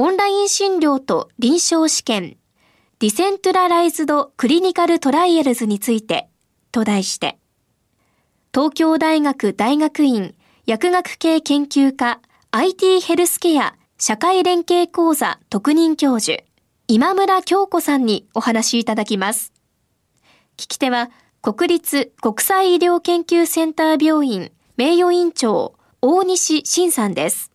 オンライン診療と臨床試験、 decentralized clinical trials についてと題して、東京大学大学院薬学系研究科 IT ヘルスケア社会連携講座特任教授、今村京子さんにお話しいただきます。聞き手は、国立国際医療研究センター病院名誉院長大西晋さんです。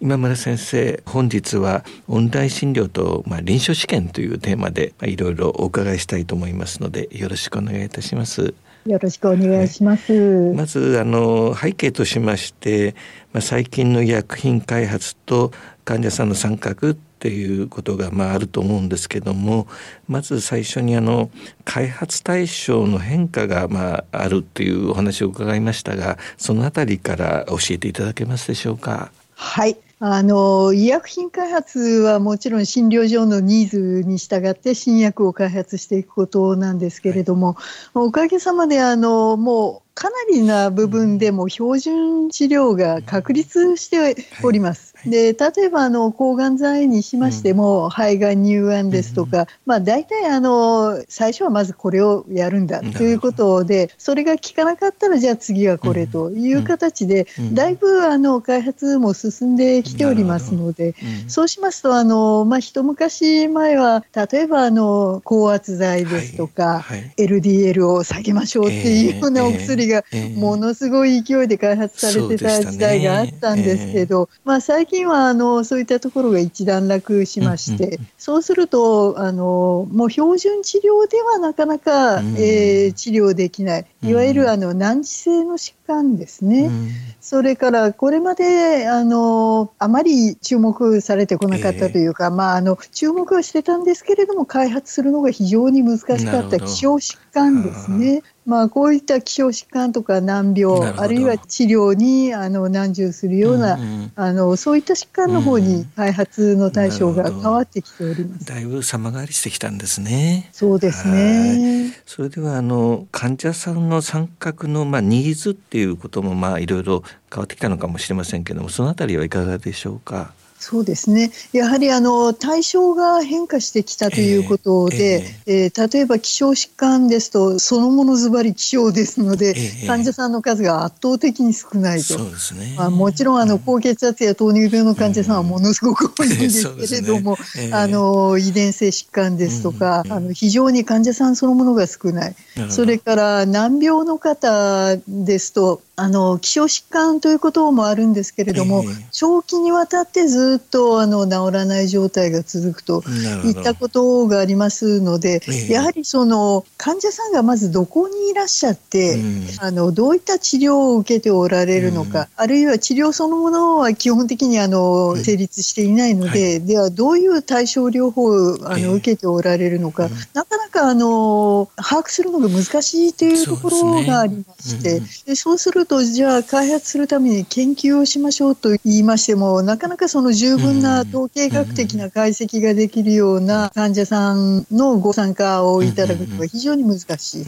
今村先生本日はオンライン診療と、まあ、臨床試験というテーマで、まあ、いろいろお伺いしたいと思いますのでよろしくお願いいたします。よろしくお願いします。はい、まずあの背景としまして、まあ、最近の医薬品開発と患者さんの参画っていうことがまああると思うんですけどもまず最初にあの開発対象の変化がまああるというお話を伺いましたがそのあたりから教えていただけますでしょうか？はいあの医薬品開発はもちろん診療所のニーズに従って新薬を開発していくことなんですけれども、はい、おかげさまであのもうかなりな部分でも標準治療が確立しております。で例えばあの抗がん剤にしましても、うん、肺がん乳がんですとか、うん、まあ、大体あの最初はまずこれをやるんだということでそれが効かなかったらじゃあ次はこれという形で、だいぶあの開発も進んできておりますので、そうしますとあの、まあ、一昔前は例えばあの高圧剤ですとか、はい。はい、LDL を下げましょうっていうようなお薬がものすごい勢いで開発されてた時代があったんですけど、まあ、最近はあのそういったところが一段落しまして、そうするとあのもう標準治療ではなかなか、えー、治療できない。いわゆるあの難治性の疾患ですね、それからこれまであのあまり注目されてこなかったというか、えー、まあ、あの注目はしてたんですけれども開発するのが非常に難しかった希少疾患ですね。まあ、こういった希少疾患とか難病あるいは治療にあの難重するような、うんうん、あのそういった疾患の方に開発の対象が変わってきております。だいぶ様変わりしてきたんですね。そうですね。それではあの患者さんの参画のまあニーズっていうこともまあいろいろ変わってきたのかもしれませんけども、そのあたりはいかがでしょうか？そうですね。やはりあの対象が変化してきたということで、えー、えー、例えば希少疾患ですとそのものずばり希少ですので、えー、患者さんの数が圧倒的に少ないと、そうですね。まあ、もちろんあの高血圧や糖尿病の患者さんはものすごく多いんですけれども、うんね。えー、あの遺伝性疾患ですとか、うん、あの非常に患者さんそのものが少ない。それから難病の方ですとあの希少疾患ということもあるんですけれども、えー、長期にわたってずっとあの治らない状態が続くといったことがありますので、えー、やはりその患者さんがまずどこにいらっしゃって、うん、あのどういった治療を受けておられるのか、うん、あるいは治療そのものは基本的にあの成立していないので、はい、ではどういう対症療法をあの受けておられるのか、なかなかあの把握するのが難しいというところがありまして、でそうするとじゃあ開発するために研究をしましょうと言いましてもなかなかその十分な統計学的な解析ができるような患者さんのご参加をいただくのが非常に難しい。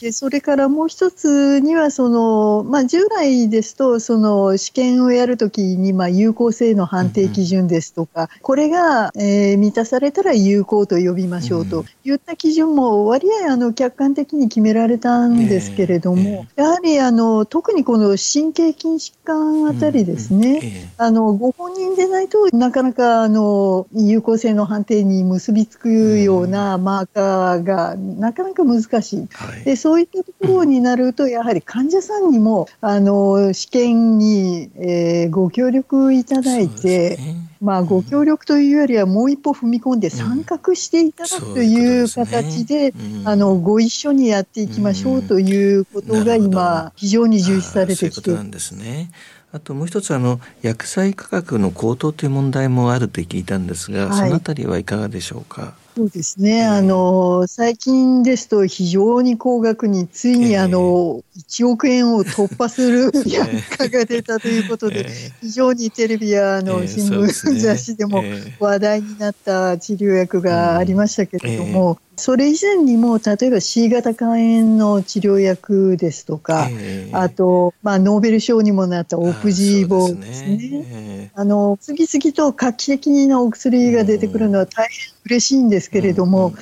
でそれからもう一つにはその、まあ、従来ですとその試験をやるときにまあ有効性の判定基準ですとかこれが、えー、満たされたら有効と呼びましょうといった基準も割合あの客観的に決められたんですけれども、やはりあの特にこの神経筋疾患あたりですね、うんええ、あのご本人でないとなかなかあの有効性の判定に結びつくようなマーカーがなかなか難しい、はい、でそういったところになるとやはり患者さんにもあの試験に、えー、ご協力いただいて。まあ、ご協力というよりはもう一歩踏み込んで参画していただくという形で、あのご一緒にやっていきましょうということが今非常に重視されてきて。そういうことなんですね。あともう一つあの薬剤価格の高騰という問題もあると聞いたんですが、はい、そのあたりはいかがでしょうか？そうですね、あの最近ですと非常に高額についにあの、1億円を突破する 薬価が出たということで、非常にテレビやあの新聞、雑誌でも話題になった治療薬がありましたけれども、それ以前にも例えば C 型肝炎の治療薬ですとか、あと、まあ、ノーベル賞にもなったオプジーボですね。あの次々と画期的なお薬が出てくるのは大変嬉しいんですけれども、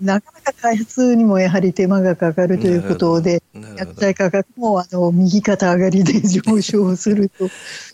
なかなか開発にもやはり手間がかかるということで、薬剤価格もあの右肩上がりで上昇すると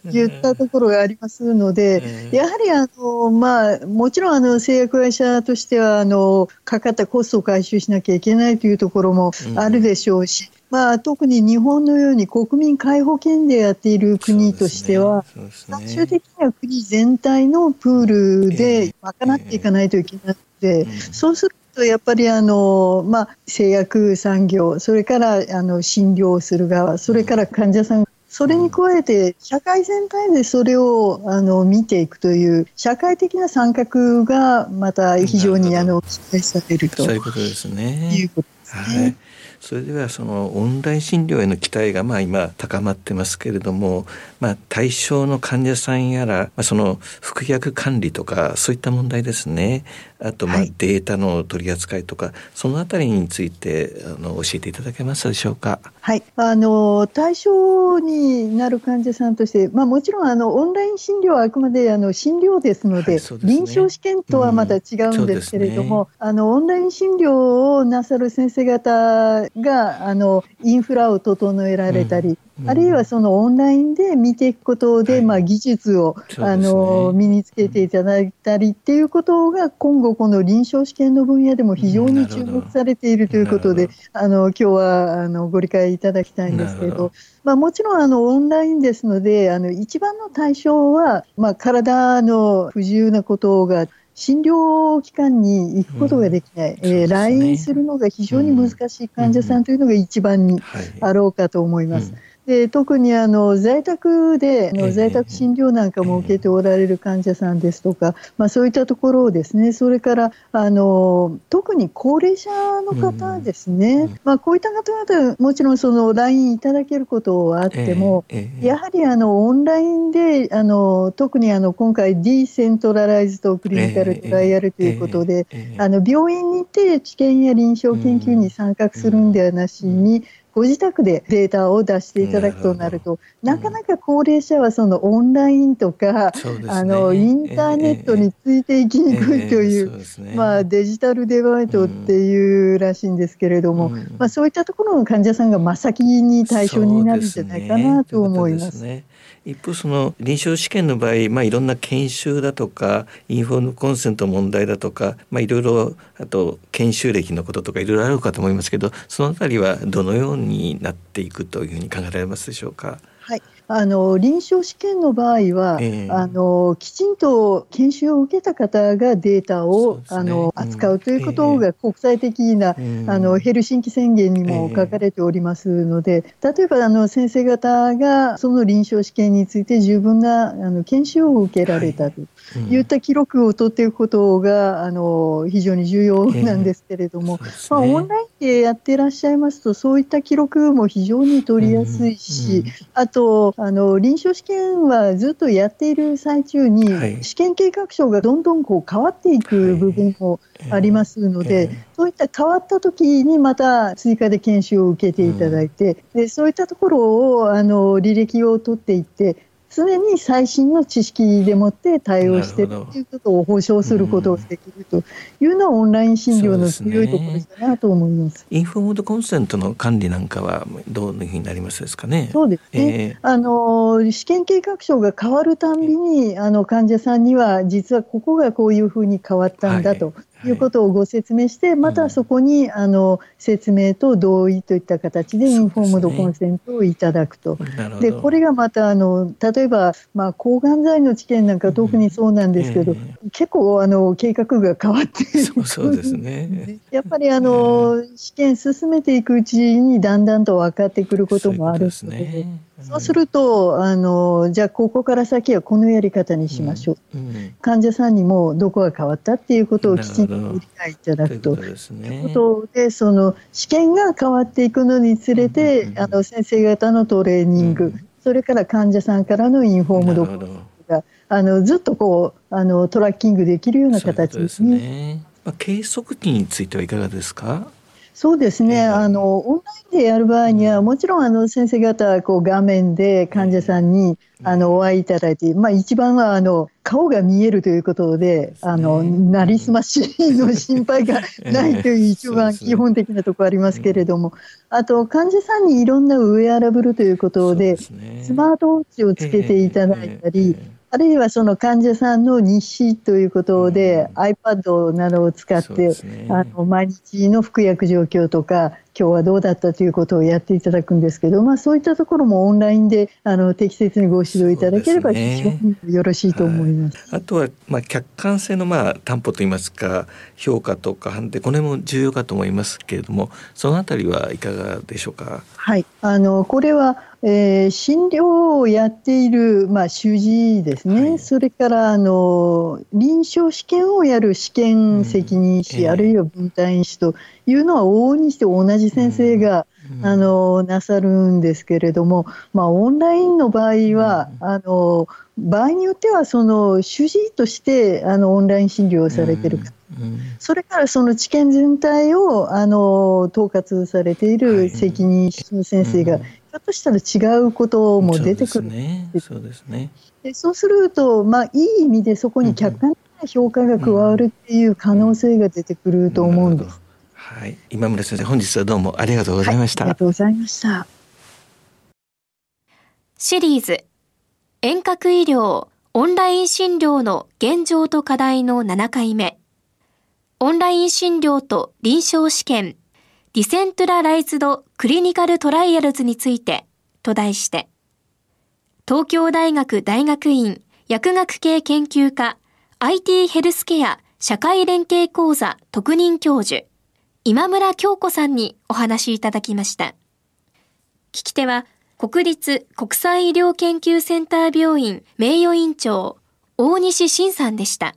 いったところがありますので、やはりあの、まあ、もちろんあの製薬会社としてはあのかかったコストを回収しなきゃいけないというところもあるでしょうし、まあ、特に日本のように国民皆保険でやっている国としては、ねね、最終的には国全体のプールで賄っていかないといけなくて、えー、そうするとやっぱりあの、まあ、製薬産業、それからあの診療する側、それから患者さんそれに加えて、社会全体でそれをあの見ていくという、社会的な参画がまた非常にあの期待されるとそういうことですね。いうことですね。はいそれではそのオンライン診療への期待がまあ今高まってますけれども、まあ、対象の患者さんやら、まあ、その服薬管理とかそういった問題ですね。あとまあデータの取り扱いとか、はい、そのあたりについてあの教えていただけますでしょうか？はい、あの対象になる患者さんとして、まあ、もちろんあのオンライン診療はあくまであの診療ですのではいでね、臨床試験とはまた違うんですけれども、うんね、あのオンライン診療をなさる先生方があのインフラを整えられたり、うん、あるいはそのオンラインで見ていくことで、はい、まあ、技術を、ね、あの身につけていただいたりっていうことが今後この臨床試験の分野でも非常に注目されているということで、あの今日はあのご理解いただきたいんですけれど。まあ、もちろんあのオンラインですのであの一番の対象は、まあ、体の不自由なことが診療機関に行くことができない、うん。えー、来院するのが非常に難しい患者さんというのが一番にあろうかと思います。うんで特にあの在宅での在宅診療なんかも受けておられる患者さんですとか、まあ、そういったところをですねそれからあの特に高齢者の方ですね、まあ、こういった方々もちろんその LINE いただけることはあっても、やはりあのオンラインであの特にあの今回ディセントラライズとクリニカルトライアルということで、あの病院にて治験や臨床研究に参画するんではなしに、ご自宅でデータを出していただくとなると、なかなか高齢者はそのオンラインとか、ね、あのインターネットについていきにくいという、まあ、デジタルデバイトっていうらしいんですけれども、うん、まあ、そういったところの患者さんが真っ先に対象になるんじゃないかなと思います。一方その臨床試験の場合、まあ、いろんな研修だとかインフォームコンセント問題だとか、まあ、いろいろあと研修歴のこととかいろいろあるかと思いますけどその辺りはどのようになっていくというふうに考えられますでしょうか？はいあの臨床試験の場合は、えー、あのきちんと研修を受けた方がデータを、ね、あの扱うということが国際的な、えー、あのヘルシンキ宣言にも書かれておりますので、えー、例えばあの先生方がその臨床試験について十分なあの研修を受けられたといった記録を取っていくことがあの非常に重要なんですけれども、ね、まあ、オンラインでやっていらっしゃいますとそういった記録も非常に取りやすいし、あとあの臨床試験はずっとやっている最中に、試験計画書がどんどんこう変わっていく部分もありますので、そういった変わった時にまた追加で研修を受けていただいて、でそういったところをあの履歴を取っていって常に最新の知識でもって対応しているということを保証することができるというのはオンライン診療の強いところだなと思います。すね、インフォームドコンセントの管理なんかはどういうふうになりますですかね？そうですね。えー、あの試験計画書が変わるたんびにあの患者さんには実はここがこういうふうに変わったんだと。はいいうことをご説明して、またそこに、あの説明と同意といった形でインフォームドコンセントをいただくと。でこれがまたあの例えば、まあ、抗がん剤の治験なんか特にそうなんですけど、結構あの計画が変わってそうですね。やっぱりあの、試験進めていくうちにだんだんと分かってくることもあるので。そうするとあのじゃあここから先はこのやり方にしましょう、うん。うん、患者さんにもどこが変わったっていうことをきちんとご理解いただくと。ということでその試験が変わっていくのにつれて、うんうん、あの先生方のトレーニング、それから患者さんからのインフォームドがあのずっとこうあのトラッキングできるような形ですね。まあ、計測器についてはいかがですか？そうですね、あのオンラインでやる場合には、もちろんあの先生方はこう画面で患者さんにあのお会いいただいて、まあ、一番はあの顔が見えるということで、あのなりすましの心配がないという一番基本的なところありますけれども、あと患者さんにいろんなウェアラブルということで、スマートウォッチをつけていただいたり、あるいはその患者さんの日誌ということで、うん、iPad などを使って、ね、あの毎日の服薬状況とか今日はどうだったということをやっていただくんですけど、まあ、そういったところもオンラインであの適切にご指導いただければ非常によろしいと思います。はい、あとは、まあ、客観性のまあ担保といいますか評価とか判定これも重要かと思いますけれどもそのあたりはいかがでしょうか？はい。あのこれはえー、診療をやっている、まあ、主治医ですね、はい、それからあの臨床試験をやる試験責任士、うん。えー、あるいは分担医師というのは往々にして同じ先生が、うん、あのなさるんですけれども、まあ、オンラインの場合は、うん、あの場合によってはその主治医としてあのオンライン診療をされている方、それからその治験全体をあの統括されている責任士の先生が、っとしたら違うことも出てくる、そうですねでそうすると、まあ、いい意味でそこに客観的な評価が加わるっていう可能性が出てくると思うんです。はい、今村先生、本日はどうもありがとうございました。はい、ありがとうございました。シリーズ遠隔医療オンライン診療の現状と課題の7回目。オンライン診療と臨床試験 decentralized clinical trials についてと題して、東京大学大学院薬学系研究科 IT ヘルスケア社会連携講座特任教授今村京子さんにお話しいただきました。聞き手は国立国際医療研究センター病院名誉院長大西晋さんでした。